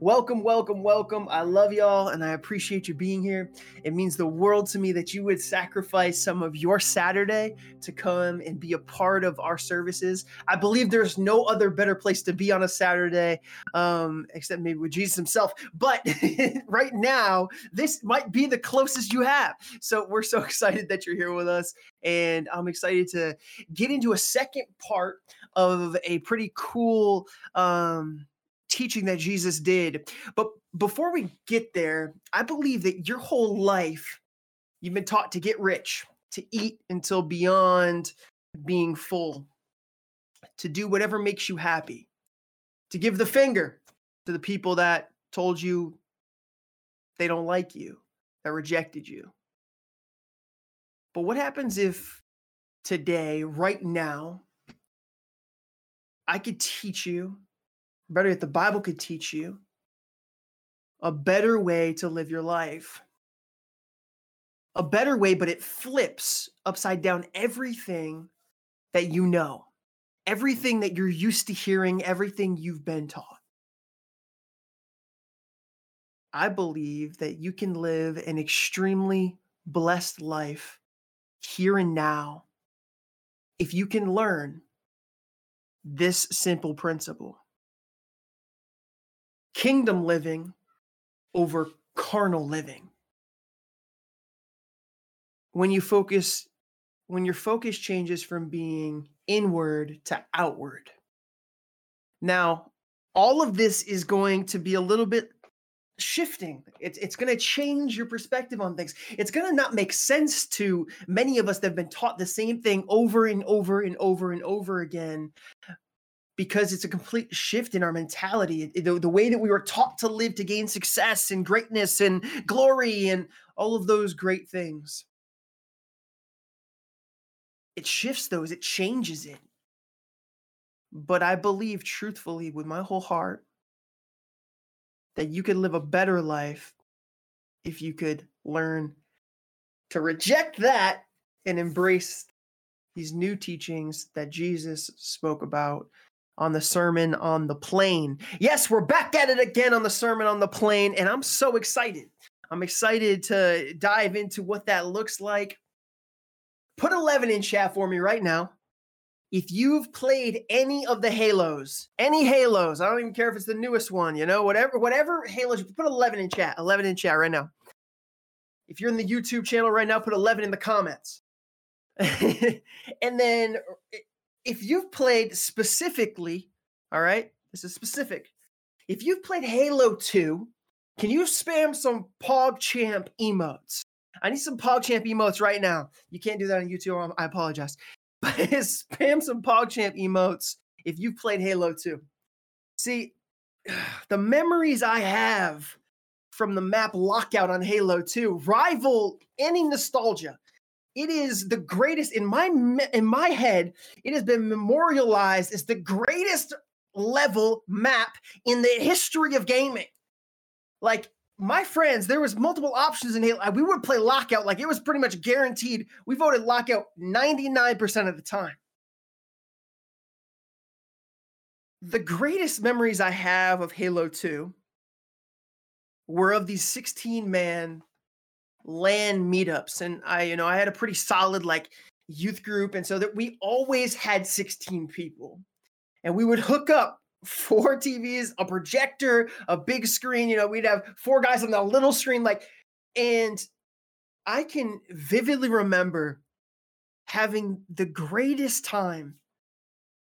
Welcome, welcome, welcome. I love y'all and I appreciate you being here. It means the world to me that you would sacrifice some of your Saturday to come and be a part of our services. I believe there's no other better place to be on a Saturday, um, except maybe with Jesus himself. But right now, this might be the closest you have. So we're so excited that you're here with us. And I'm excited to get into a second part of a pretty cool um, teaching that Jesus did. But before we get there, I believe that your whole life you've been taught to get rich, to eat until beyond being full, to do whatever makes you happy, to give the finger to the people that told you they don't like you, that rejected you. But what happens if today, right now, I could teach you better yet, the Bible could teach you a better way to live your life. A better way, but it flips upside down everything that you know, everything that you're used to hearing, everything you've been taught. I believe that you can live an extremely blessed life here and now if you can learn this simple principle kingdom living over carnal living. When you focus, when your focus changes from being inward to outward. Now, all of this is going to be a little bit shifting. It's it's going to change your perspective on things. It's going to not make sense to many of us that have been taught the same thing over and over and over and over again because it's a complete shift in our mentality. The, the, way that we were taught to live to gain success and greatness and glory and all of those great things. It shifts those, it changes it. But I believe truthfully with my whole heart that you could live a better life if you could learn to reject that and embrace these new teachings that Jesus spoke about on the Sermon on the Plain. Yes, we're back at it again on the Sermon on the Plain, and I'm so excited. I'm excited to dive into what that looks like. Put 11 in chat for me right now. If you've played any of the Halos, any Halos, I don't even care if it's the newest one, you know, whatever, whatever Halos, put 11 in chat, 11 in chat right now. If you're in the YouTube channel right now, put 11 in the comments. and then if you've played specifically, all right, this is specific. If you've played Halo 2, can you spam some PogChamp emotes? I need some PogChamp emotes right now. You can't do that on YouTube. Um, I apologize. But spam some PogChamp emotes if you've played Halo 2. See, the memories I have from the map lockout on Halo 2 rival any nostalgia it is the greatest in my in my head. It has been memorialized as the greatest level map in the history of gaming. Like my friends, there was multiple options in Halo. We would play lockout like it was pretty much guaranteed. We voted lockout 99% of the time. The greatest memories I have of Halo 2 were of these 16 man LAN meetups and i you know i had a pretty solid like youth group and so that we always had 16 people and we would hook up four tvs a projector a big screen you know we'd have four guys on the little screen like and i can vividly remember having the greatest time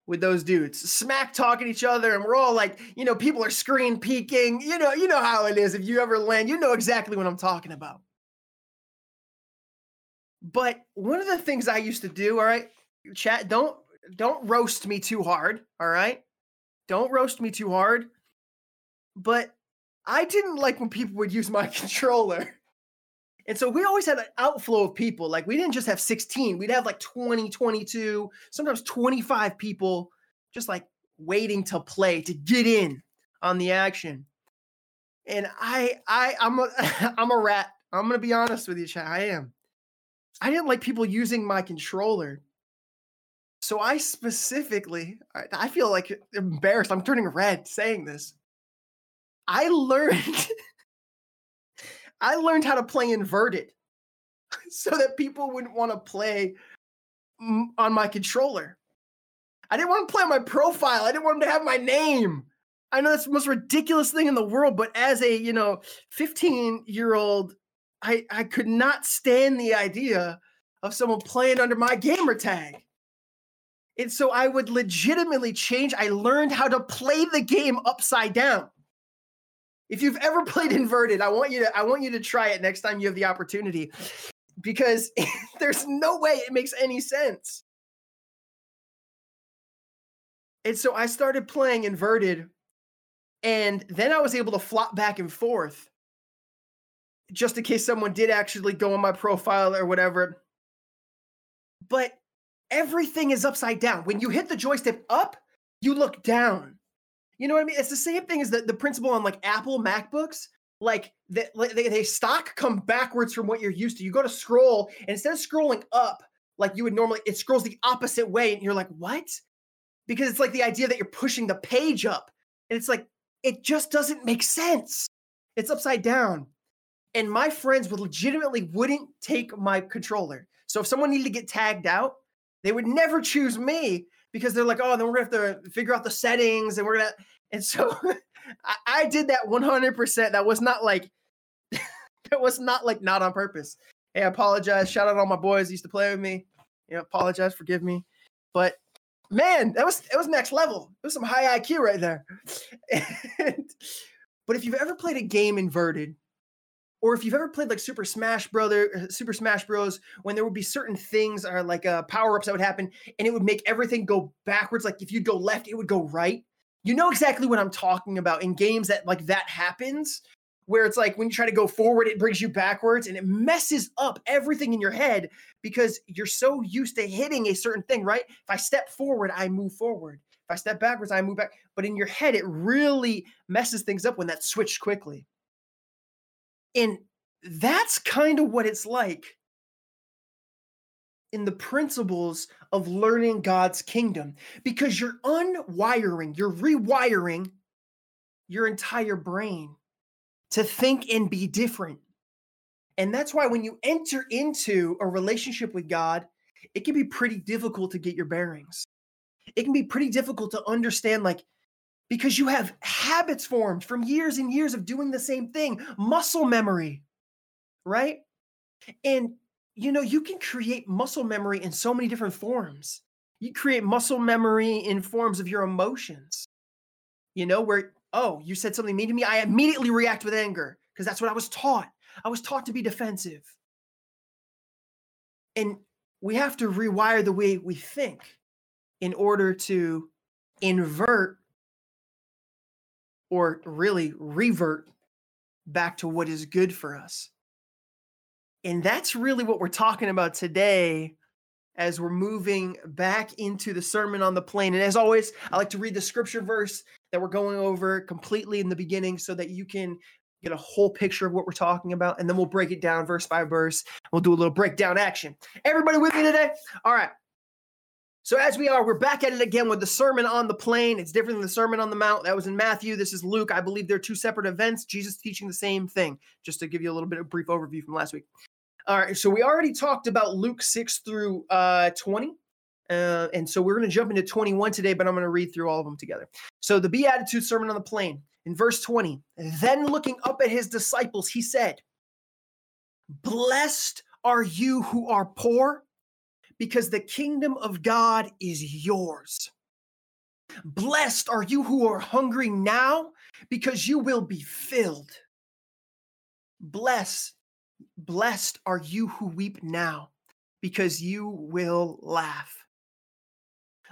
with those dudes smack talking each other and we're all like you know people are screen peeking you know you know how it is if you ever land you know exactly what i'm talking about but one of the things I used to do, all right, chat, don't don't roast me too hard, all right? Don't roast me too hard. But I didn't like when people would use my controller. And so we always had an outflow of people. Like we didn't just have 16, we'd have like 20, 22, sometimes 25 people just like waiting to play to get in on the action. And I I I'm a I'm a rat. I'm going to be honest with you, chat. I am. I didn't like people using my controller. So I specifically, I feel like embarrassed. I'm turning red saying this. I learned I learned how to play inverted so that people wouldn't want to play on my controller. I didn't want to play on my profile. I didn't want them to have my name. I know that's the most ridiculous thing in the world, but as a, you know, 15 year old, I, I could not stand the idea of someone playing under my gamer tag. And so I would legitimately change. I learned how to play the game upside down. If you've ever played inverted, I want you to I want you to try it next time you have the opportunity because there's no way it makes any sense. And so I started playing inverted and then I was able to flop back and forth just in case someone did actually go on my profile or whatever. But everything is upside down. When you hit the joystick up, you look down. You know what I mean? It's the same thing as the, the principle on like Apple MacBooks. Like they, they, they stock come backwards from what you're used to. You go to scroll, and instead of scrolling up like you would normally, it scrolls the opposite way, and you're like, what? Because it's like the idea that you're pushing the page up, and it's like it just doesn't make sense. It's upside down. And my friends would legitimately wouldn't take my controller. So if someone needed to get tagged out, they would never choose me because they're like, oh, then we're gonna have to figure out the settings and we're gonna. And so I, I did that 100%. That was not like, that was not like not on purpose. Hey, I apologize. Shout out all my boys used to play with me. You know, apologize, forgive me. But man, that was it was next level. It was some high IQ right there. and, but if you've ever played a game inverted, or if you've ever played like Super Smash Brother, uh, Super Smash Bros, when there would be certain things or like uh, power ups that would happen, and it would make everything go backwards. Like if you'd go left, it would go right. You know exactly what I'm talking about in games that like that happens, where it's like when you try to go forward, it brings you backwards and it messes up everything in your head because you're so used to hitting a certain thing, right? If I step forward, I move forward. If I step backwards, I move back. But in your head, it really messes things up when that's switched quickly. And that's kind of what it's like in the principles of learning God's kingdom because you're unwiring, you're rewiring your entire brain to think and be different. And that's why when you enter into a relationship with God, it can be pretty difficult to get your bearings. It can be pretty difficult to understand, like, because you have habits formed from years and years of doing the same thing, muscle memory, right? And you know, you can create muscle memory in so many different forms. You create muscle memory in forms of your emotions. You know, where, oh, you said something mean to me, I immediately react with anger because that's what I was taught. I was taught to be defensive. And we have to rewire the way we think in order to invert or really revert back to what is good for us. And that's really what we're talking about today as we're moving back into the Sermon on the Plain. And as always, I like to read the scripture verse that we're going over completely in the beginning so that you can get a whole picture of what we're talking about. And then we'll break it down verse by verse. We'll do a little breakdown action. Everybody with me today? All right. So as we are, we're back at it again with the Sermon on the Plain. It's different than the Sermon on the Mount. That was in Matthew. This is Luke. I believe they're two separate events. Jesus teaching the same thing. Just to give you a little bit of brief overview from last week. All right. So we already talked about Luke six through uh, twenty. Uh, and so we're going to jump into 21 today, but I'm going to read through all of them together. So the Beatitude Sermon on the Plain in verse 20. Then looking up at his disciples, he said, Blessed are you who are poor because the kingdom of God is yours. Blessed are you who are hungry now because you will be filled. Blessed, blessed are you who weep now because you will laugh.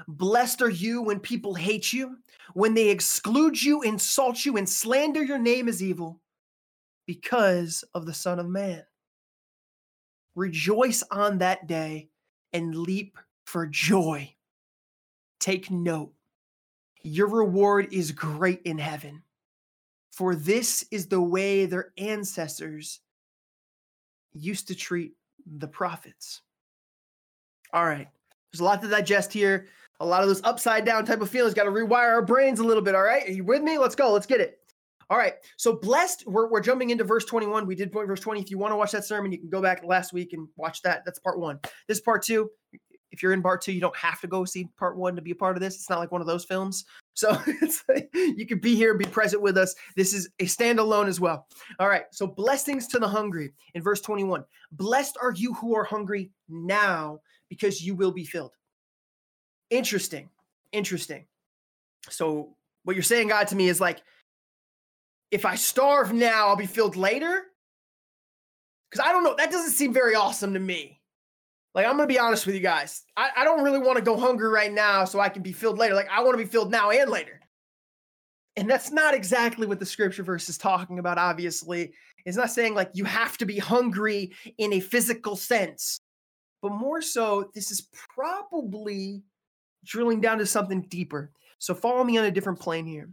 Blessed are you when people hate you, when they exclude you, insult you, and slander your name as evil because of the Son of Man. Rejoice on that day and leap for joy. Take note, your reward is great in heaven, for this is the way their ancestors used to treat the prophets. All right, there's a lot to digest here. A lot of those upside down type of feelings got to rewire our brains a little bit. All right, are you with me? Let's go. Let's get it. All right. So blessed, we're, we're jumping into verse 21. We did point verse 20. If you want to watch that sermon, you can go back last week and watch that. That's part one. This part two. If you're in part two, you don't have to go see part one to be a part of this. It's not like one of those films. So like, you can be here, and be present with us. This is a standalone as well. All right. So blessings to the hungry in verse 21. Blessed are you who are hungry now because you will be filled. Interesting. Interesting. So what you're saying, God, to me is like, if I starve now, I'll be filled later. Because I don't know, that doesn't seem very awesome to me. Like, I'm going to be honest with you guys. I, I don't really want to go hungry right now so I can be filled later. Like, I want to be filled now and later. And that's not exactly what the scripture verse is talking about, obviously. It's not saying like you have to be hungry in a physical sense, but more so, this is probably drilling down to something deeper. So follow me on a different plane here.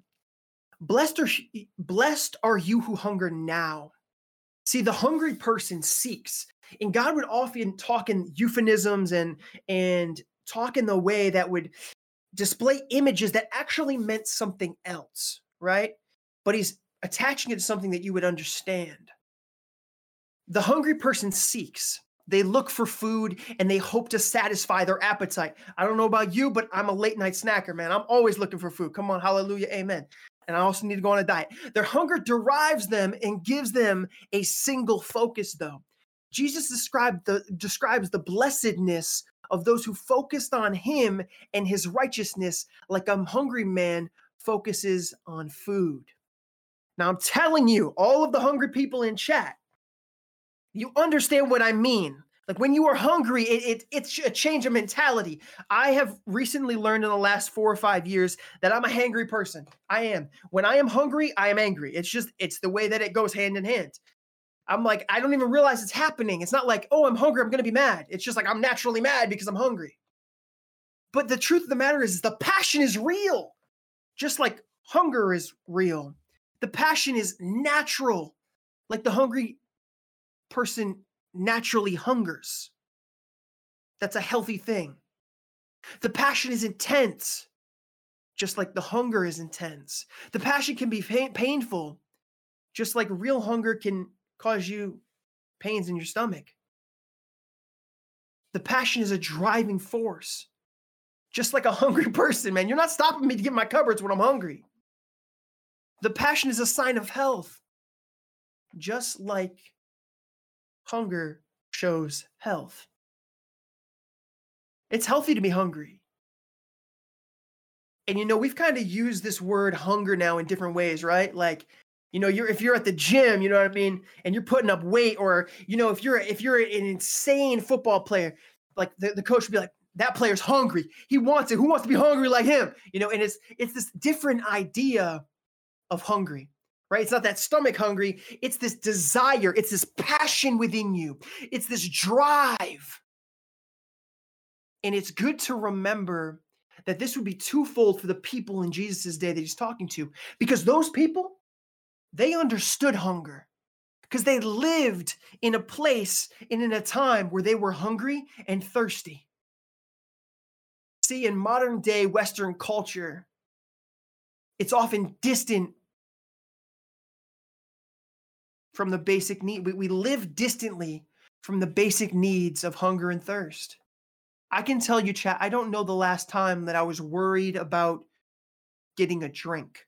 Blessed are, blessed are you who hunger now. See, the hungry person seeks, and God would often talk in euphemisms and and talk in the way that would display images that actually meant something else, right? But he's attaching it to something that you would understand. The hungry person seeks. They look for food and they hope to satisfy their appetite. I don't know about you, but I'm a late night snacker, man. I'm always looking for food. Come on, hallelujah, amen and I also need to go on a diet. Their hunger derives them and gives them a single focus, though. Jesus described the, describes the blessedness of those who focused on him and his righteousness like a hungry man focuses on food. Now, I'm telling you, all of the hungry people in chat, you understand what I mean. Like when you are hungry, it, it, it's a change of mentality. I have recently learned in the last four or five years that I'm a hangry person. I am. When I am hungry, I am angry. It's just it's the way that it goes hand in hand. I'm like I don't even realize it's happening. It's not like oh I'm hungry, I'm gonna be mad. It's just like I'm naturally mad because I'm hungry. But the truth of the matter is, is the passion is real, just like hunger is real. The passion is natural, like the hungry person naturally hungers. That's a healthy thing. The passion is intense, just like the hunger is intense. The passion can be pain- painful, just like real hunger can cause you pains in your stomach. The passion is a driving force, just like a hungry person, man. You're not stopping me to get my cupboards when I'm hungry. The passion is a sign of health, just like hunger shows health. It's healthy to be hungry. And you know, we've kind of used this word hunger now in different ways, right? Like, you know, you're if you're at the gym, you know what I mean, and you're putting up weight, or you know, if you're if you're an insane football player, like the, the coach would be like, that player's hungry. He wants it. Who wants to be hungry like him? You know, and it's it's this different idea of hungry right? It's not that stomach hungry. It's this desire. It's this passion within you. It's this drive. And it's good to remember that this would be twofold for the people in Jesus' day that he's talking to, because those people, they understood hunger because they lived in a place and in a time where they were hungry and thirsty. See, in modern day Western culture, it's often distant from the basic need. We, we live distantly from the basic needs of hunger and thirst. I can tell you, chat, I don't know the last time that I was worried about getting a drink.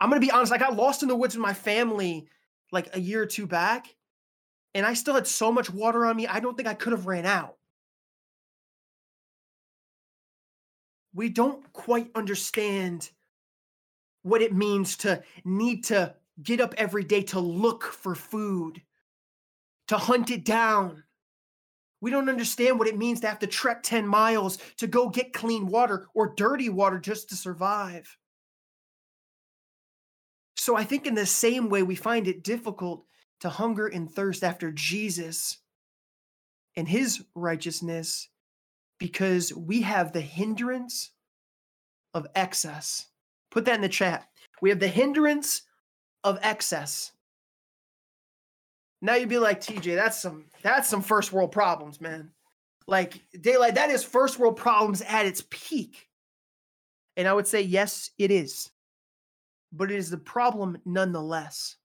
I'm going to be honest, I got lost in the woods with my family like a year or two back, and I still had so much water on me, I don't think I could have ran out. We don't quite understand what it means to need to get up every day to look for food, to hunt it down. We don't understand what it means to have to trek 10 miles to go get clean water or dirty water just to survive. So I think, in the same way, we find it difficult to hunger and thirst after Jesus and his righteousness because we have the hindrance of excess. Put that in the chat. We have the hindrance of excess. Now you'd be like, TJ, that's some that's some first world problems, man. Like daylight, that is first world problems at its peak. And I would say, yes, it is. but it is the problem nonetheless.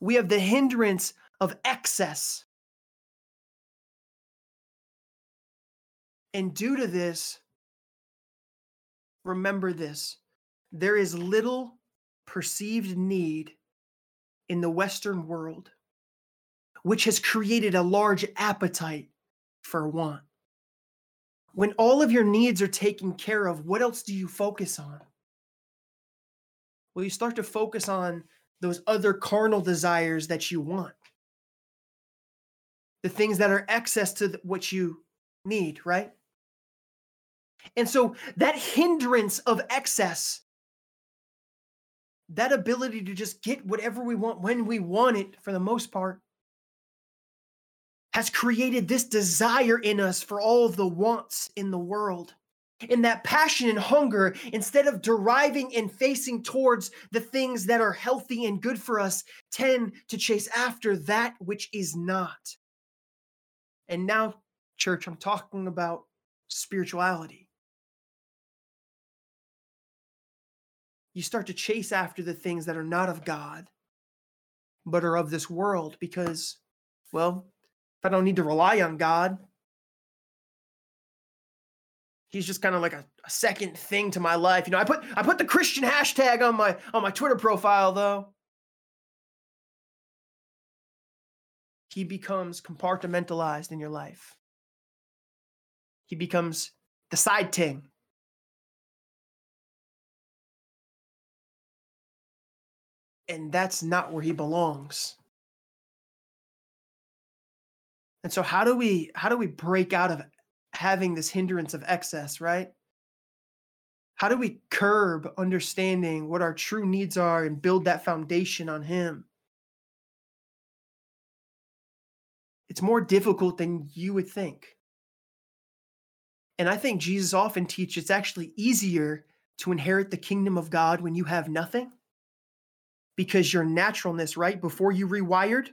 We have the hindrance of excess. And due to this, remember this there is little perceived need in the Western world, which has created a large appetite for want. When all of your needs are taken care of, what else do you focus on? Well, you start to focus on those other carnal desires that you want, the things that are excess to what you need, right? And so that hindrance of excess, that ability to just get whatever we want when we want it for the most part, has created this desire in us for all of the wants in the world. In that passion and hunger, instead of deriving and facing towards the things that are healthy and good for us, tend to chase after that which is not. And now, church, I'm talking about spirituality. You start to chase after the things that are not of God, but are of this world because, well, if I don't need to rely on God. He's just kind of like a, a, second thing to my life. You know, I put I put the Christian hashtag on my on my Twitter profile though. He becomes compartmentalized in your life. He becomes the side ting. And that's not where he belongs. And so how do we how do we break out of having this hindrance of excess, right? How do we curb understanding what our true needs are and build that foundation on him? It's more difficult than you would think. And I think Jesus often teaches it's actually easier to inherit the kingdom of God when you have nothing because your naturalness, right, before you rewired,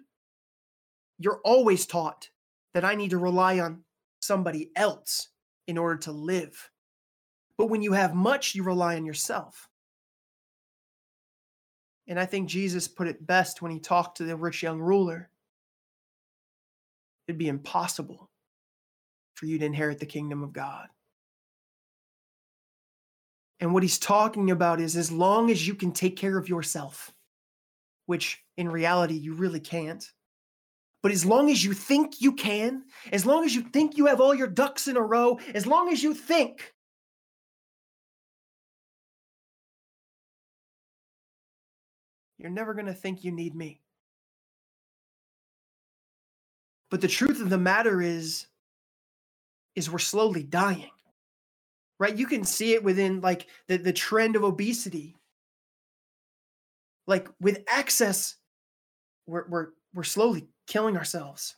you're always taught that I need to rely on somebody else in order to live. But when you have much, you rely on yourself. And I think Jesus put it best when he talked to the rich young ruler. It'd be impossible for you to inherit the kingdom of God. And what he's talking about is as long as you can take care of yourself, which in reality you really can't, but as long as you think you can, as long as you think you have all your ducks in a row, as long as you think, you're never going to think you need me. But the truth of the matter is is we're slowly dying. Right? You can see it within like the, the trend of obesity. Like with access, we're we're we're slowly killing ourselves.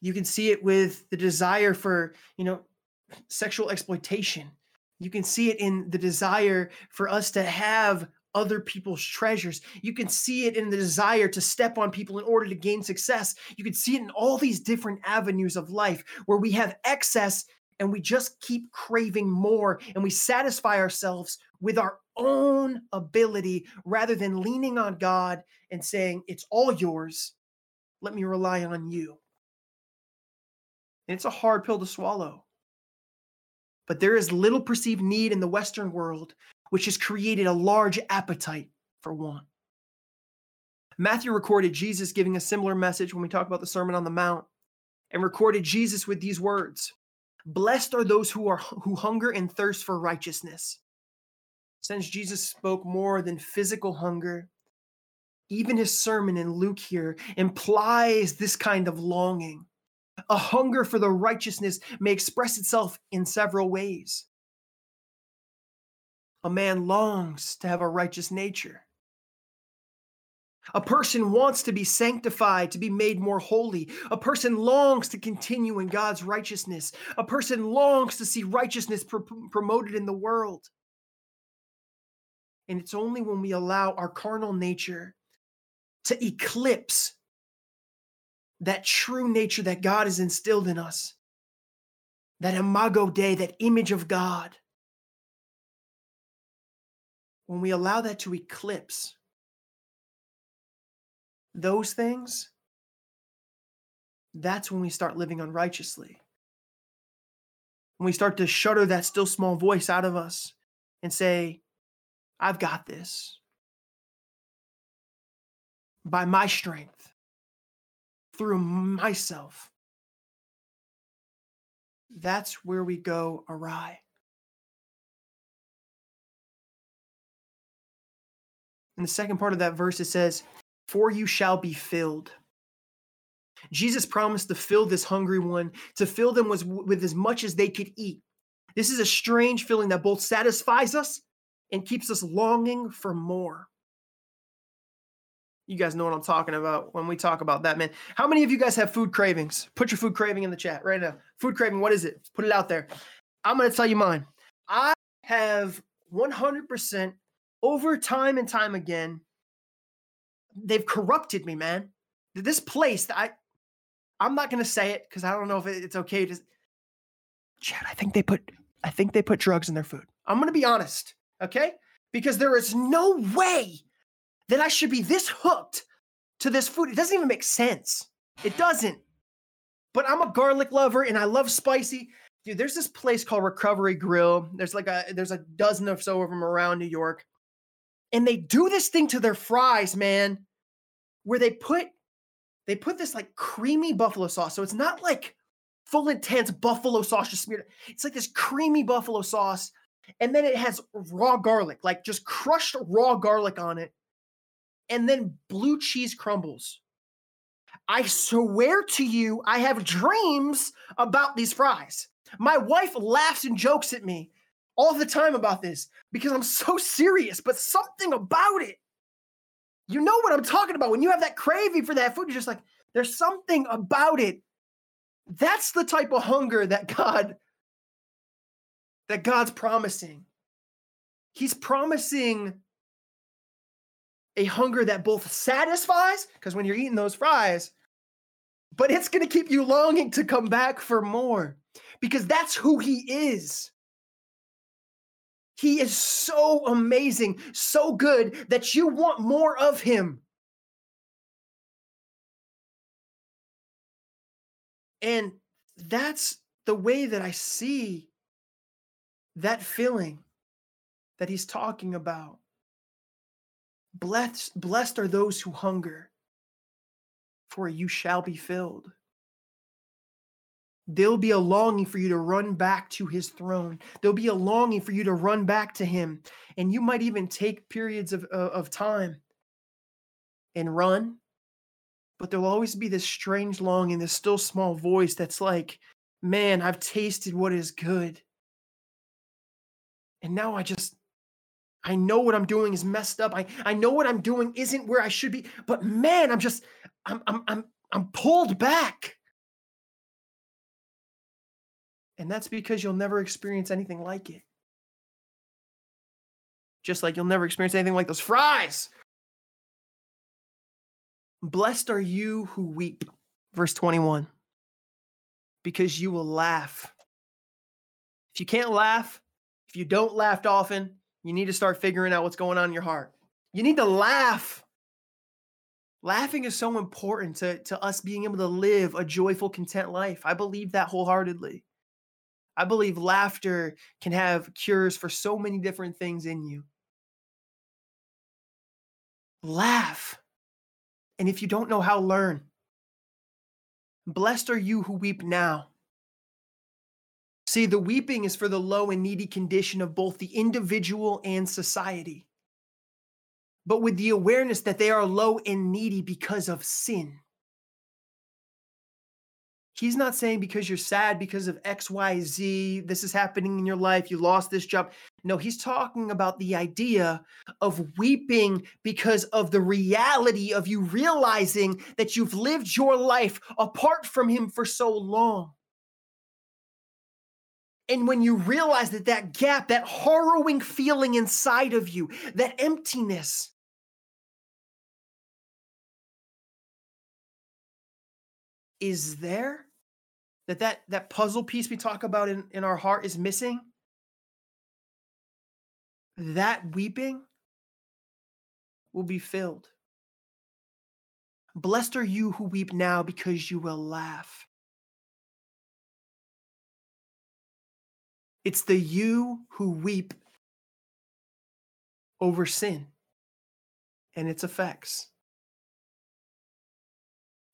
You can see it with the desire for, you know, sexual exploitation. You can see it in the desire for us to have other people's treasures. You can see it in the desire to step on people in order to gain success. You can see it in all these different avenues of life where we have excess and we just keep craving more and we satisfy ourselves with our own ability rather than leaning on God and saying, It's all yours. Let me rely on you. And it's a hard pill to swallow. But there is little perceived need in the Western world, which has created a large appetite for want. Matthew recorded Jesus giving a similar message when we talk about the Sermon on the Mount and recorded Jesus with these words Blessed are those who are who hunger and thirst for righteousness. Since Jesus spoke more than physical hunger, even his sermon in Luke here implies this kind of longing. A hunger for the righteousness may express itself in several ways. A man longs to have a righteous nature. A person wants to be sanctified, to be made more holy. A person longs to continue in God's righteousness. A person longs to see righteousness pr- promoted in the world. And it's only when we allow our carnal nature to eclipse that true nature that God has instilled in us, that imago Dei, that image of God, when we allow that to eclipse those things, that's when we start living unrighteously. When we start to shudder that still small voice out of us and say, I've got this by my strength, through myself. That's where we go awry. In the second part of that verse, it says, For you shall be filled. Jesus promised to fill this hungry one, to fill them with, with as much as they could eat. This is a strange feeling that both satisfies us and keeps us longing for more. You guys know what I'm talking about when we talk about that, man. How many of you guys have food cravings? Put your food craving in the chat right now. Food craving, what is it? Put it out there. I'm going to tell you mine. I have 100% over time and time again, they've corrupted me, man. This place that I, I'm not going to say it because I don't know if it's okay to. Chad, I think they put, I think they put drugs in their food. I'm going to be honest, okay? Because there is no way that I should be this hooked to this food. It doesn't even make sense. It doesn't. But I'm a garlic lover and I love spicy. Dude, there's this place called Recovery Grill. There's like a there's a dozen or so of them around New York. And they do this thing to their fries, man, where they put they put this like creamy buffalo sauce. So it's not like full intense buffalo sauce just smeared. It's like this creamy buffalo sauce. And then it has raw garlic, like just crushed raw garlic on it and then blue cheese crumbles. I swear to you, I have dreams about these fries. My wife laughs and jokes at me all the time about this because I'm so serious, but something about it. You know what I'm talking about. When you have that craving for that food, you're just like, there's something about it. That's the type of hunger that God that God's promising. He's promising a hunger that both satisfies, because when you're eating those fries, but it's going to keep you longing to come back for more because that's who he is. He is so amazing, so good that you want more of him. And that's the way that I see that feeling that he's talking about. Blessed, blessed are those who hunger, for you shall be filled. There'll be a longing for you to run back to his throne. There'll be a longing for you to run back to him. And you might even take periods of, uh, of time and run. But there'll always be this strange longing, this still small voice that's like, man, I've tasted what is good. And now I just, I know what I'm doing is messed up. I, I know what I'm doing isn't where I should be. But man, I'm just I'm I'm I'm I'm pulled back. And that's because you'll never experience anything like it. Just like you'll never experience anything like those fries. Blessed are you who weep, verse 21, because you will laugh. If you can't laugh, if you don't laugh often, you need to start figuring out what's going on in your heart. You need to laugh. Laughing is so important to, to us being able to live a joyful, content life. I believe that wholeheartedly. I believe laughter can have cures for so many different things in you. Laugh. And if you don't know how, learn. Blessed are you who weep now See, the weeping is for the low and needy condition of both the individual and society, but with the awareness that they are low and needy because of sin. He's not saying because you're sad because of XYZ, this is happening in your life, you lost this job. No, he's talking about the idea of weeping because of the reality of you realizing that you've lived your life apart from him for so long. And when you realize that that gap, that harrowing feeling inside of you, that emptiness, is there, that that, that puzzle piece we talk about in, in our heart is missing, that weeping will be filled. Blessed are you who weep now because you will laugh. It's the you who weep over sin and its effects.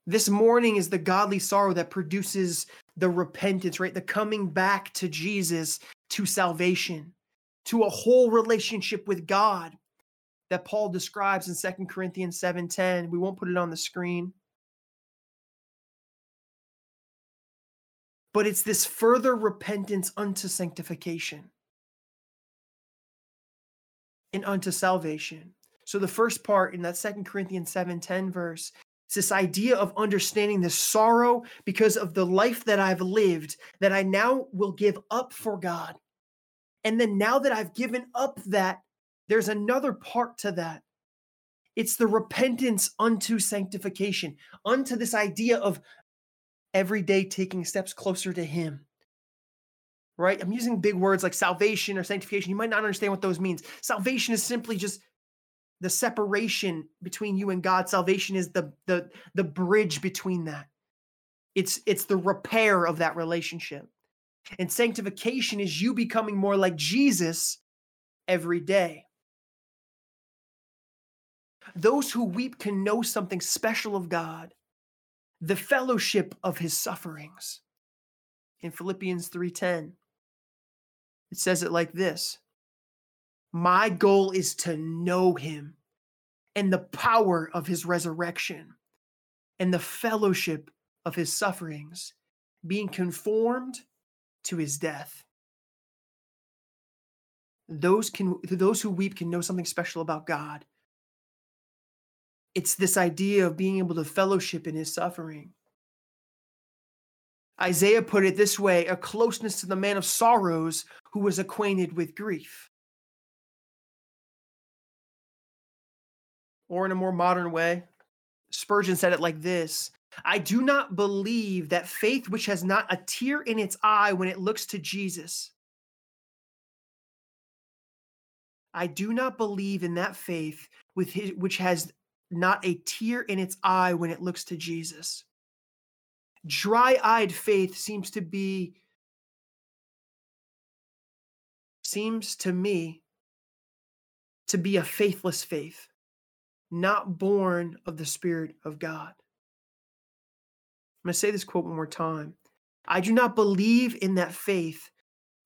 This mourning is the godly sorrow that produces the repentance, right? The coming back to Jesus, to salvation, to a whole relationship with God that Paul describes in Second Corinthians 7:10. We won't put it on the screen. But it's this further repentance unto sanctification and unto salvation. So the first part in that Second Corinthians 7:10 verse it's this idea of understanding the sorrow because of the life that I've lived that I now will give up for God. And then now that I've given up that, there's another part to that. It's the repentance unto sanctification, unto this idea of every day taking steps closer to Him. Right? I'm using big words like salvation or sanctification. You might not understand what those means. Salvation is simply just the separation between you and God. Salvation is the the the bridge between that. It's it's the repair of that relationship. And sanctification is you becoming more like Jesus every day. Those who weep can know something special of God, the fellowship of his sufferings. In Philippians 3:10, it says it like this: My goal is to know him and the power of his resurrection and the fellowship of his sufferings, being conformed to his death. Those can those who weep can know something special about God it's this idea of being able to fellowship in his suffering. Isaiah put it this way a closeness to the man of sorrows who was acquainted with grief. Or in a more modern way, Spurgeon said it like this I do not believe that faith which has not a tear in its eye when it looks to Jesus. I do not believe in that faith with his, which has not a tear in its eye when it looks to Jesus. Dry eyed faith seems to be, seems to me to be a faithless faith, not born of the Spirit of God. I'm going to say this quote one more time. I do not believe in that faith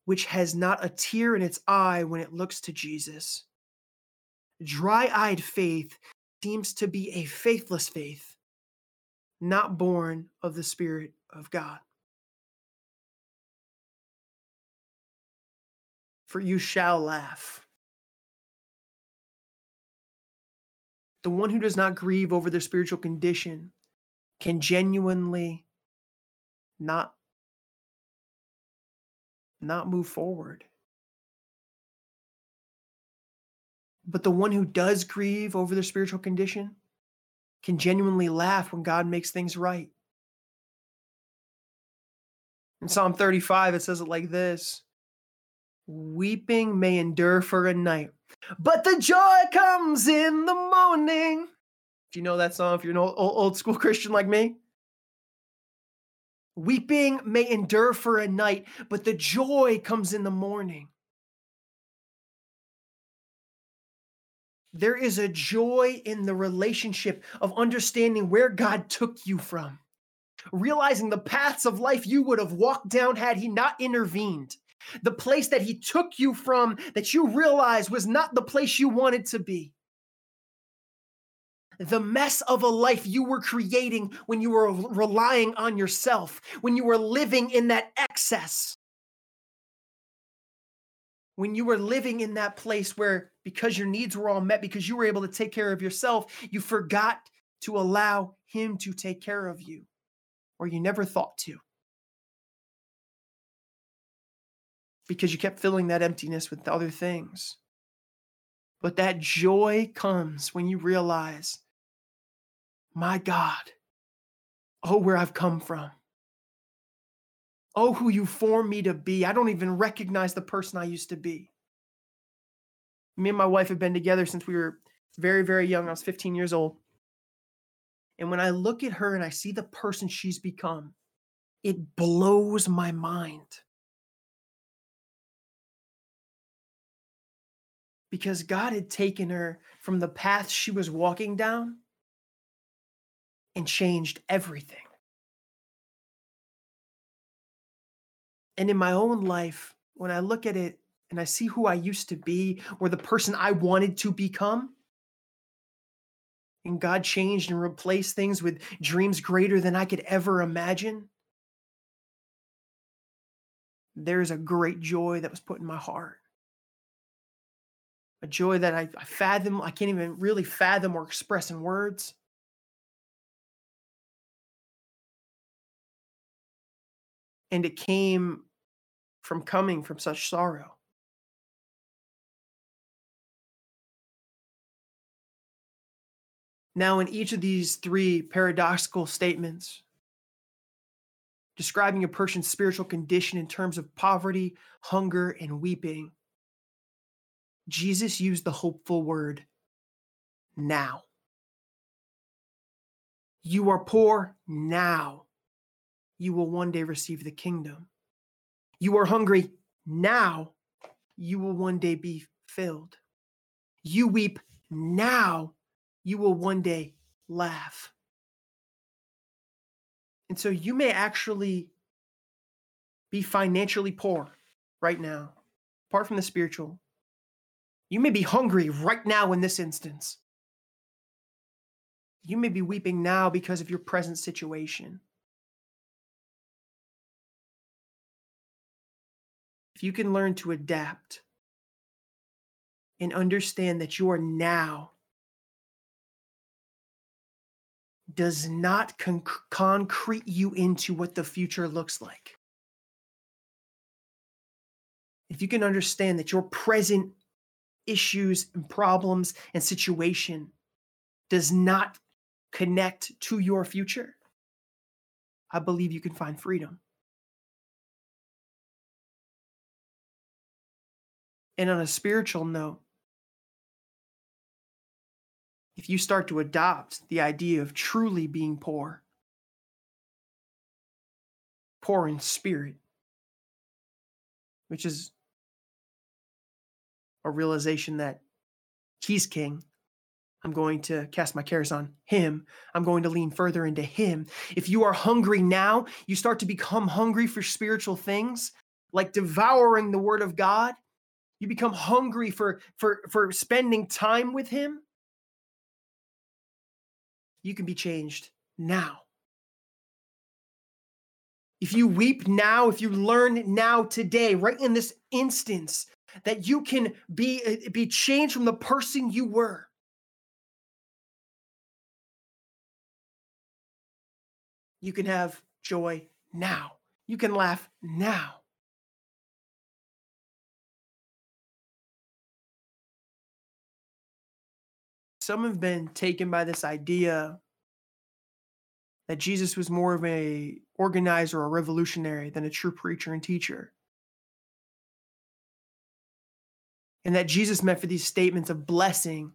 which has not a tear in its eye when it looks to Jesus. Dry eyed faith seems to be a faithless faith, not born of the Spirit of God. For you shall laugh. The one who does not grieve over their spiritual condition can genuinely not not move forward. But the one who does grieve over their spiritual condition can genuinely laugh when God makes things right. In Psalm 35, it says it like this Weeping may endure for a night, but the joy comes in the morning. If you know that song, if you're an old, old school Christian like me, weeping may endure for a night, but the joy comes in the morning. There is a joy in the relationship of understanding where God took you from, realizing the paths of life you would have walked down had He not intervened, the place that He took you from that you realize was not the place you wanted to be. The mess of a life you were creating when you were relying on yourself, when you were living in that excess when you were living in that place where because your needs were all met because you were able to take care of yourself you forgot to allow him to take care of you or you never thought to. Because you kept filling that emptiness with other things. But that joy comes when you realize my god oh where i've come from Oh, who you formed me to be. I don't even recognize the person I used to be. Me and my wife have been together since we were very, very young. I was 15 years old. And when I look at her and I see the person she's become, it blows my mind. Because God had taken her from the path she was walking down and changed everything. And in my own life, when I look at it and I see who I used to be or the person I wanted to become, and God changed and replaced things with dreams greater than I could ever imagine, there's a great joy that was put in my heart. A joy that I, I fathom, I can't even really fathom or express in words. And it came from coming from such sorrow. Now, in each of these three paradoxical statements, describing a person's spiritual condition in terms of poverty, hunger, and weeping, Jesus used the hopeful word now. You are poor now. You will one day receive the kingdom. You are hungry now. You will one day be filled. You weep now. You will one day laugh. And so you may actually be financially poor right now, apart from the spiritual. You may be hungry right now in this instance. You may be weeping now because of your present situation. If you can learn to adapt and understand that your now does not con- concrete you into what the future looks like. If you can understand that your present issues and problems and situation does not connect to your future, I believe you can find freedom. And on a spiritual note, if you start to adopt the idea of truly being poor, poor in spirit, which is a realization that He's King. I'm going to cast my cares on Him. I'm going to lean further into Him. If you are hungry now, you start to become hungry for spiritual things, like devouring the Word of God you become hungry for for for spending time with him? You can be changed now. If you weep now if you learn now today right in this instance that you can be uh, be changed from the person you were. You can have joy now. You can laugh now some have been taken by this idea that Jesus was more of a organizer or revolutionary than a true preacher and teacher. And that Jesus meant for these statements of blessing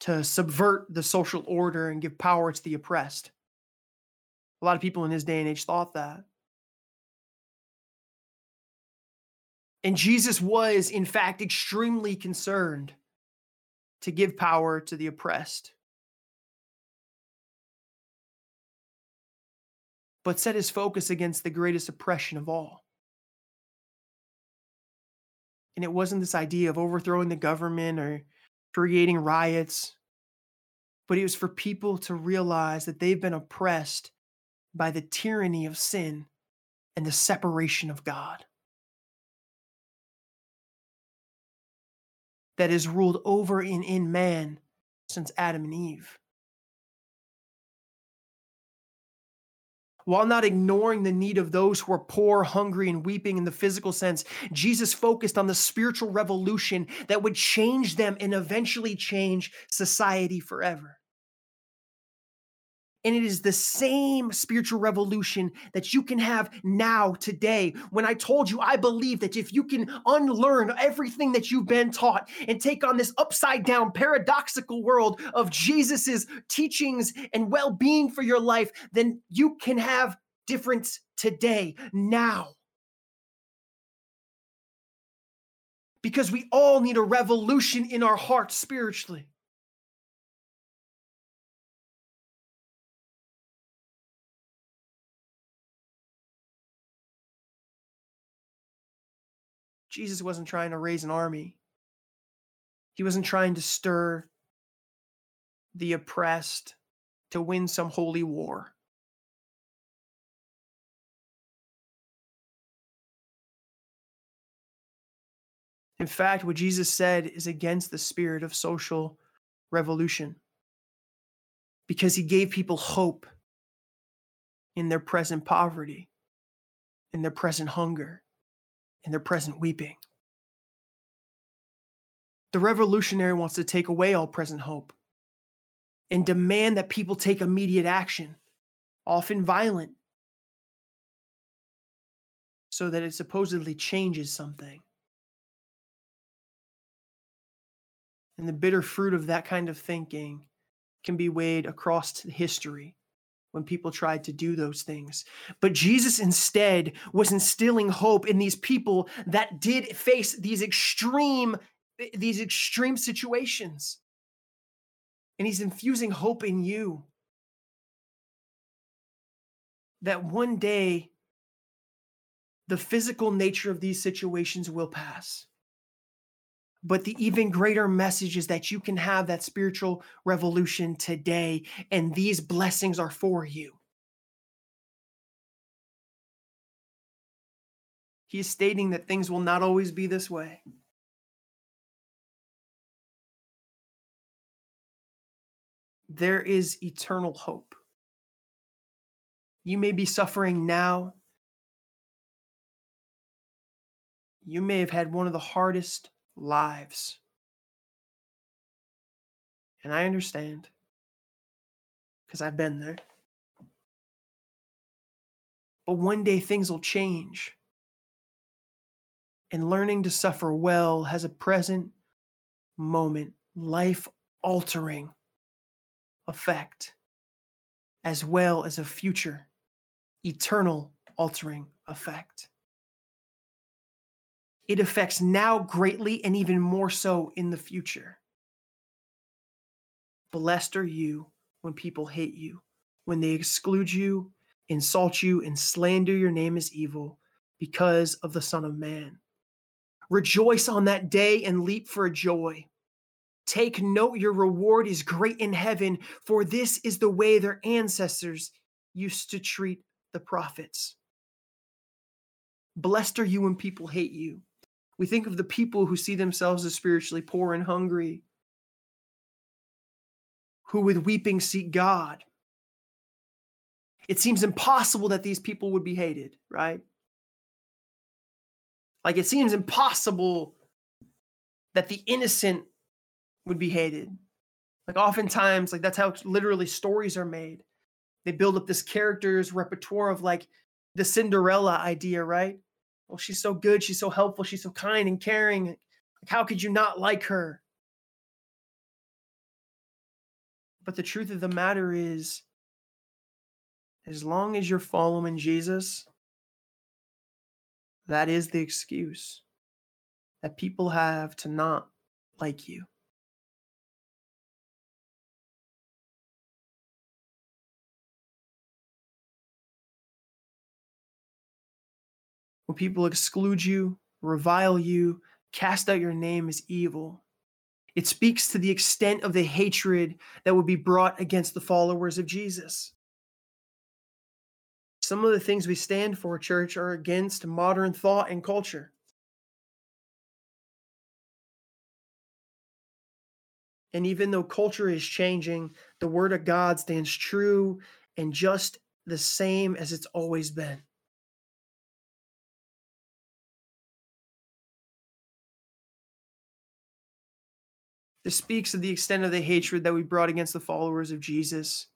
to subvert the social order and give power to the oppressed. A lot of people in his day and age thought that. And Jesus was, in fact, extremely concerned to give power to the oppressed. But set his focus against the greatest oppression of all. And it wasn't this idea of overthrowing the government or creating riots, but it was for people to realize that they've been oppressed by the tyranny of sin and the separation of God. That is ruled over and in man since Adam and Eve. While not ignoring the need of those who are poor, hungry, and weeping in the physical sense, Jesus focused on the spiritual revolution that would change them and eventually change society forever. And it is the same spiritual revolution that you can have now, today. When I told you, I believe that if you can unlearn everything that you've been taught and take on this upside down, paradoxical world of Jesus's teachings and well being for your life, then you can have difference today, now. Because we all need a revolution in our hearts spiritually. Jesus wasn't trying to raise an army. He wasn't trying to stir the oppressed to win some holy war. In fact, what Jesus said is against the spirit of social revolution because he gave people hope in their present poverty, in their present hunger in their present weeping. The revolutionary wants to take away all present hope and demand that people take immediate action, often violent, so that it supposedly changes something. And the bitter fruit of that kind of thinking can be weighed across history when people tried to do those things. But Jesus instead was instilling hope in these people that did face these extreme these extreme situations. And he's infusing hope in you that one day the physical nature of these situations will pass. But the even greater message is that you can have that spiritual revolution today, and these blessings are for you. He is stating that things will not always be this way. There is eternal hope. You may be suffering now. You may have had one of the hardest lives. And I understand because I've been there. But one day things will change. And learning to suffer well has a present moment, life altering effect, as well as a future, eternal altering effect it affects now greatly and even more so in the future. Blessed are you when people hate you, when they exclude you, insult you, and slander your name as evil because of the Son of Man. Rejoice on that day and leap for joy. Take note, your reward is great in heaven, for this is the way their ancestors used to treat the prophets. Blessed are you when people hate you we think of the people who see themselves as spiritually poor and hungry, who with weeping seek God. It seems impossible that these people would be hated, right? Like it seems impossible that the innocent would be hated. Like oftentimes, like that's how literally stories are made. They build up this character's repertoire of like the Cinderella idea, right? Well, she's so good, she's so helpful, she's so kind and caring. Like, how could you not like her? But the truth of the matter is, as long as you're following Jesus, that is the excuse that people have to not like you. When people exclude you, revile you, cast out your name as evil, it speaks to the extent of the hatred that would be brought against the followers of Jesus. Some of the things we stand for, church, are against modern thought and culture. And even though culture is changing, the word of God stands true and just the same as it's always been. This speaks of the extent of the hatred that we brought against the followers of Jesus.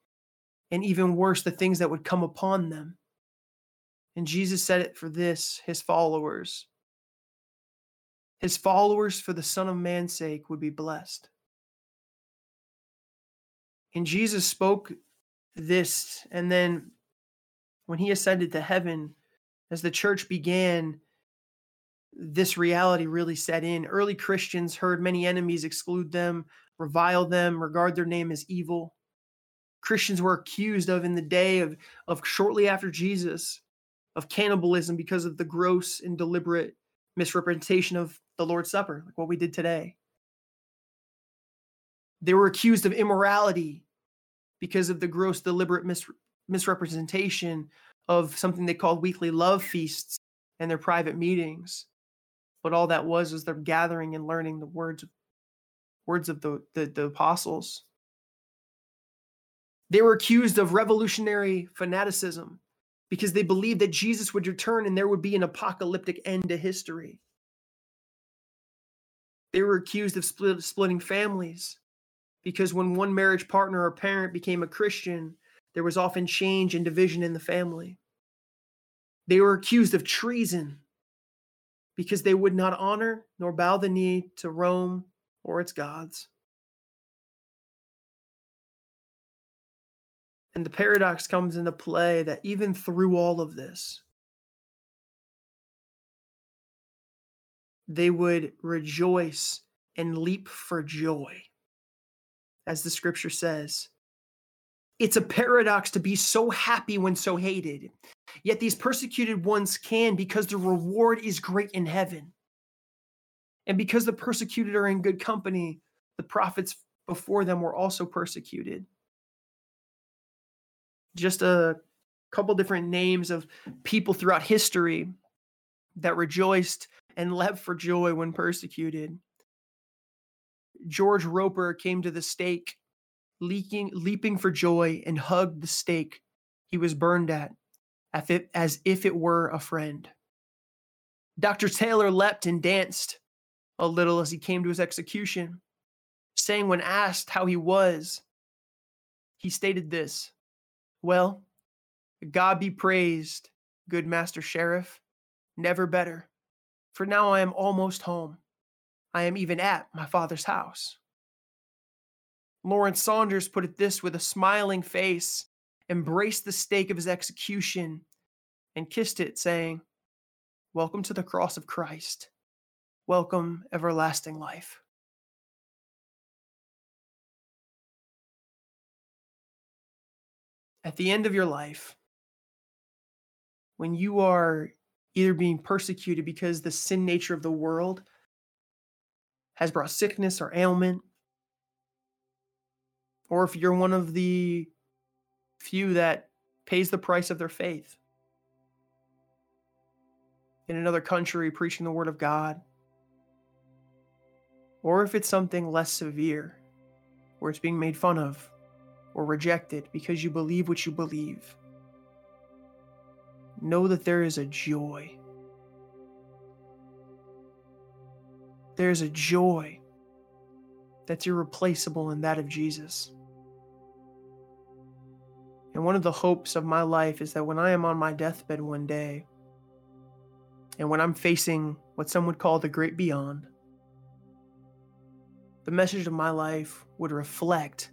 and even worse, the things that would come upon them. And Jesus said it for this his followers. His followers, for the Son of Man's sake, would be blessed. And Jesus spoke this, and then when he ascended to heaven, as the church began, this reality really set in. Early Christians heard many enemies exclude them, revile them, regard their name as evil. Christians were accused of in the day of, of shortly after Jesus of cannibalism because of the gross and deliberate misrepresentation of the Lord's Supper, like what we did today. They were accused of immorality because of the gross, deliberate mis- misrepresentation of something they called weekly love feasts and their private meetings. But all that was was them gathering and learning the words, words of the, the, the apostles. They were accused of revolutionary fanaticism because they believed that Jesus would return and there would be an apocalyptic end to history. They were accused of split, splitting families because when one marriage partner or parent became a Christian, there was often change and division in the family. They were accused of treason because they would not honor nor bow the knee to Rome or its gods. And the paradox comes into play that even through all of this, they would rejoice and leap for joy, as the scripture says. It's a paradox to be so happy when so hated. Yet these persecuted ones can because the reward is great in heaven. And because the persecuted are in good company, the prophets before them were also persecuted. Just a couple different names of people throughout history that rejoiced and leapt for joy when persecuted. George Roper came to the stake, leaking, leaping for joy, and hugged the stake he was burned at, as if it were a friend. Dr. Taylor leapt and danced a little as he came to his execution, saying, when asked how he was, he stated this Well, God be praised, good Master Sheriff, never better for now I am almost home. I am even at my father's house. Lawrence Saunders put it this with a smiling face, embraced the stake of his execution, and kissed it, saying, Welcome to the cross of Christ. Welcome, everlasting life. At the end of your life, when you are either being persecuted because the sin nature of the world has brought sickness or ailment, or if you're one of the few that pays the price of their faith in another country preaching the word of God, or if it's something less severe where it's being made fun of or rejected because you believe what you believe know that there is a joy. There's a joy that's irreplaceable in that of Jesus. And one of the hopes of my life is that when I am on my deathbed one day, and when I'm facing what some would call the great beyond, the message of my life would reflect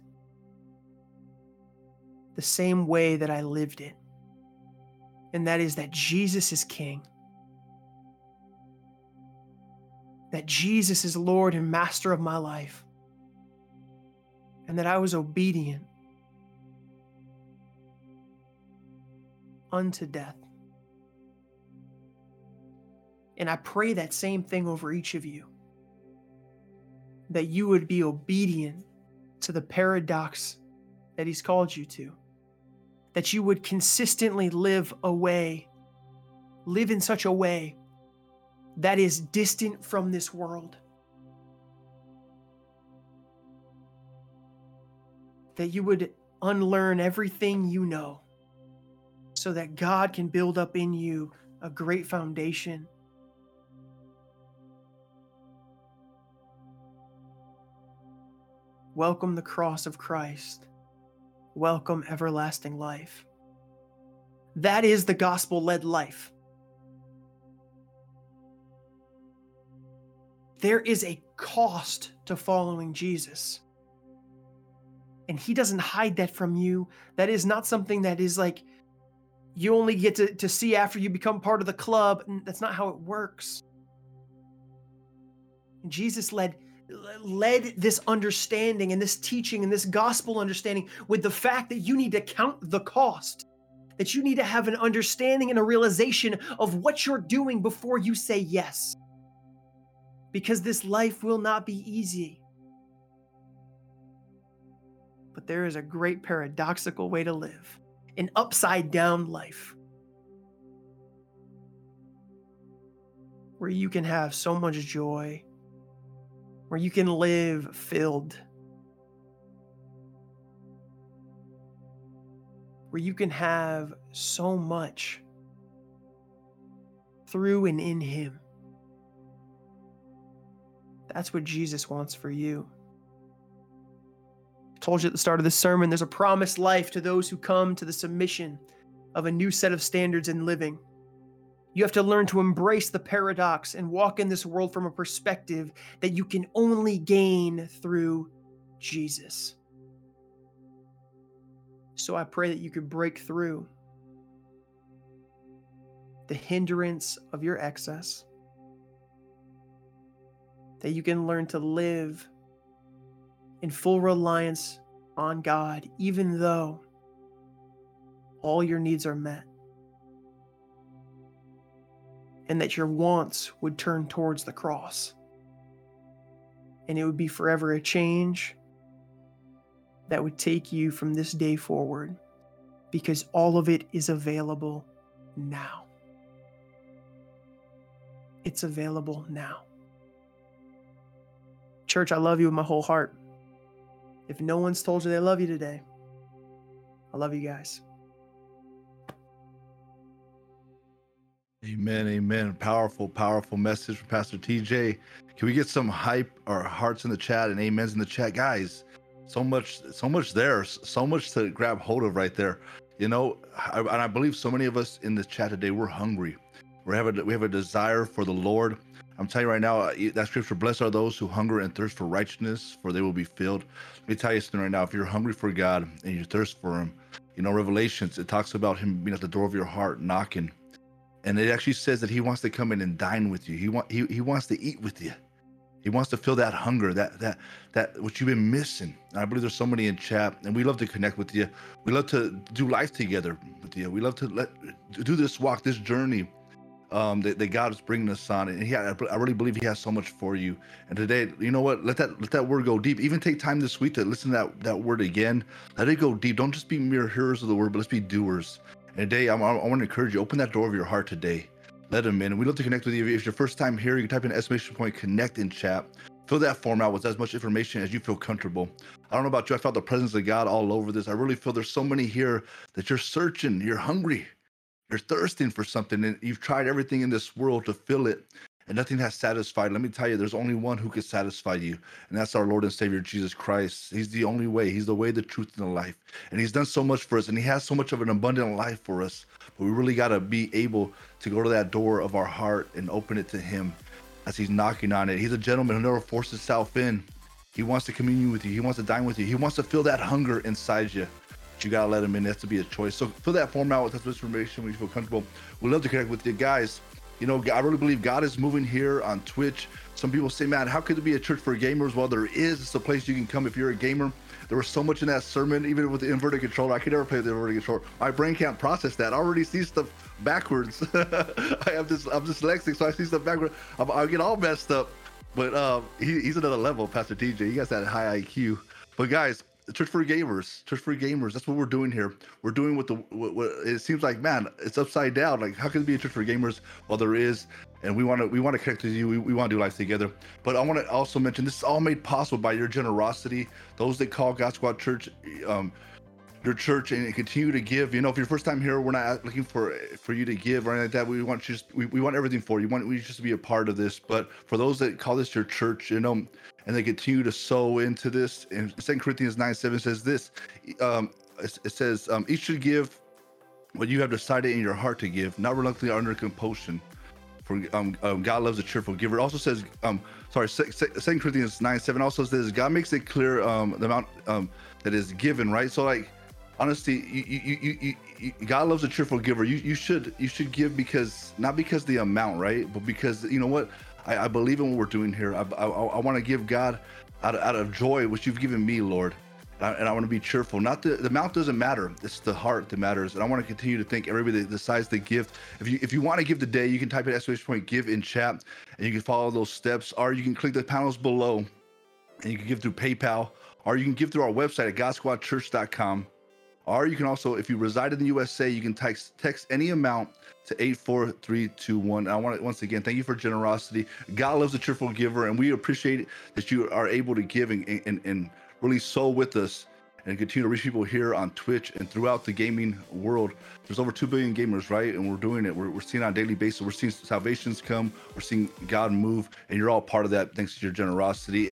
the same way that I lived it and that is that Jesus is King. That Jesus is Lord and Master of my life. And that I was obedient unto death. And I pray that same thing over each of you. That you would be obedient to the paradox that He's called you to that you would consistently live a way, live in such a way that is distant from this world. That you would unlearn everything you know so that God can build up in you a great foundation. Welcome the cross of Christ. welcome everlasting life. That is the gospel led life. There is a cost to following Jesus. And he doesn't hide that from you. That is not something that is like you only get to, to see after you become part of the club. That's not how it works. Jesus led led this understanding and this teaching and this gospel understanding with the fact that you need to count the cost that you need to have an understanding and a realization of what you're doing before you say yes because this life will not be easy but there is a great paradoxical way to live an upside down life where you can have so much joy where you can live filled, where you can have so much through and in Him. That's what Jesus wants for you. Told you at the start of this sermon, there's a promised life to those who come to the submission of a new set of standards in living. You have to learn to embrace the paradox and walk in this world from a perspective that you can only gain through Jesus. So I pray that you could break through the hindrance of your excess, that you can learn to live in full reliance on God, even though all your needs are met and that your wants would turn towards the cross. And it would be forever a change that would take you from this day forward because all of it is available now. It's available now. Church, I love you with my whole heart. If no one's told you they love you today, I love you guys. Amen. Amen. Powerful, powerful message from Pastor TJ. Can we get some hype or hearts in the chat and amens in the chat, guys? So much, so much there, so much to grab hold of right there. You know, I, and I believe so many of us in this chat today, we're hungry. We have a we have a desire for the Lord. I'm telling you right now, uh, that scripture, blessed are those who hunger and thirst for righteousness, for they will be filled. Let me tell you something right now. If you're hungry for God and you thirst for Him, you know, Revelations, it talks about Him being at the door of your heart, knocking and it actually says that he wants to come in and dine with you. He want he, he wants to eat with you. He wants to fill that hunger, that that that what you've been missing. And I believe there's somebody in chat, and we love to connect with you. We love to do life together with you. We love to let do this walk, this journey um, that, that God is bringing us on. And he, I really believe He has so much for you. And today, you know what? Let that let that word go deep. Even take time this week to listen to that that word again. Let it go deep. Don't just be mere hearers of the word, but let's be doers. And today, I, I want to encourage you, open that door of your heart today. Let Him in. And we'd love to connect with you. If it's your first time here, you can type in exclamation point connect in chat. Fill that form out with as much information as you feel comfortable. I don't know about you. I felt the presence of God all over this. I really feel there's so many here that you're searching, you're hungry, you're thirsting for something, and you've tried everything in this world to fill it and nothing has satisfied. Let me tell you, there's only one who can satisfy you, and that's our Lord and Savior Jesus Christ. He's the only way. He's the way, the truth, and the life. And He's done so much for us, and He has so much of an abundant life for us. But we really got to be able to go to that door of our heart and open it to Him as He's knocking on it. He's a gentleman who never forces himself in. He wants to commune with you. He wants to dine with you. He wants to feel that hunger inside you. You gotta let them in. It has to be a choice. So fill that form out with much information when you feel comfortable. We'd love to connect with you guys. You know, I really believe God is moving here on Twitch. Some people say, man, how could it be a church for gamers? Well, there is. It's a place you can come if you're a gamer. There was so much in that sermon, even with the inverted controller. I could never play the inverted controller. My brain can't process that. I already see stuff backwards. I have this. I'm dyslexic, so I see stuff backwards. I'm, I get all messed up. But um, he, he's another level, Pastor TJ. He has that high IQ. But guys, Church for Gamers, Church for Gamers. That's what we're doing here. We're doing what the what, what, it seems like. Man, it's upside down. Like, how can it be a Church for Gamers? Well, there is, and we want to we want to connect with you. We, we want to do life together. But I want to also mention this is all made possible by your generosity. Those that call God Squad Church. Um, your church and continue to give. You know, if you're first time here, we're not looking for for you to give or anything like that. We want you just we, we want everything for you. We want we just to be a part of this. But for those that call this your church, you know, and they continue to sow into this. And Second Corinthians 9 7 says this um, it, says um, each should give what you have decided in your heart to give, not reluctantly under compulsion. For um, um, God loves a cheerful giver. It also says, um, sorry, Second Corinthians nine seven also says God makes it clear um, the amount um, that is given, right? So like, honestly, you, you, you, you, God loves a cheerful giver. You you should you should give because not because the amount, right? But because you know what, I, I believe in what we're doing here. I I, I want to give God out of, out of joy, which you've given me, Lord and I want to be cheerful. Not the the amount doesn't matter. It's the heart that matters. And I want to continue to thank everybody that decides to give. If you if you want to give today, you can type in exclamation point give in chat, and you can follow those steps, or you can click the panels below, and you can give through PayPal, or you can give through our website at GodSquadChurch.com, or you can also, if you reside in the USA, you can text text any amount to 84321. I want to once again thank you for generosity. God loves a cheerful giver, and we appreciate that you are able to give and and, and really sow with us and continue to reach people here on Twitch and throughout the gaming world. There's over 2 billion gamers, right? And we're doing it. We're, we're seeing on a daily basis. We're seeing salvations come. We're seeing God move. And you're all part of that thanks to your generosity.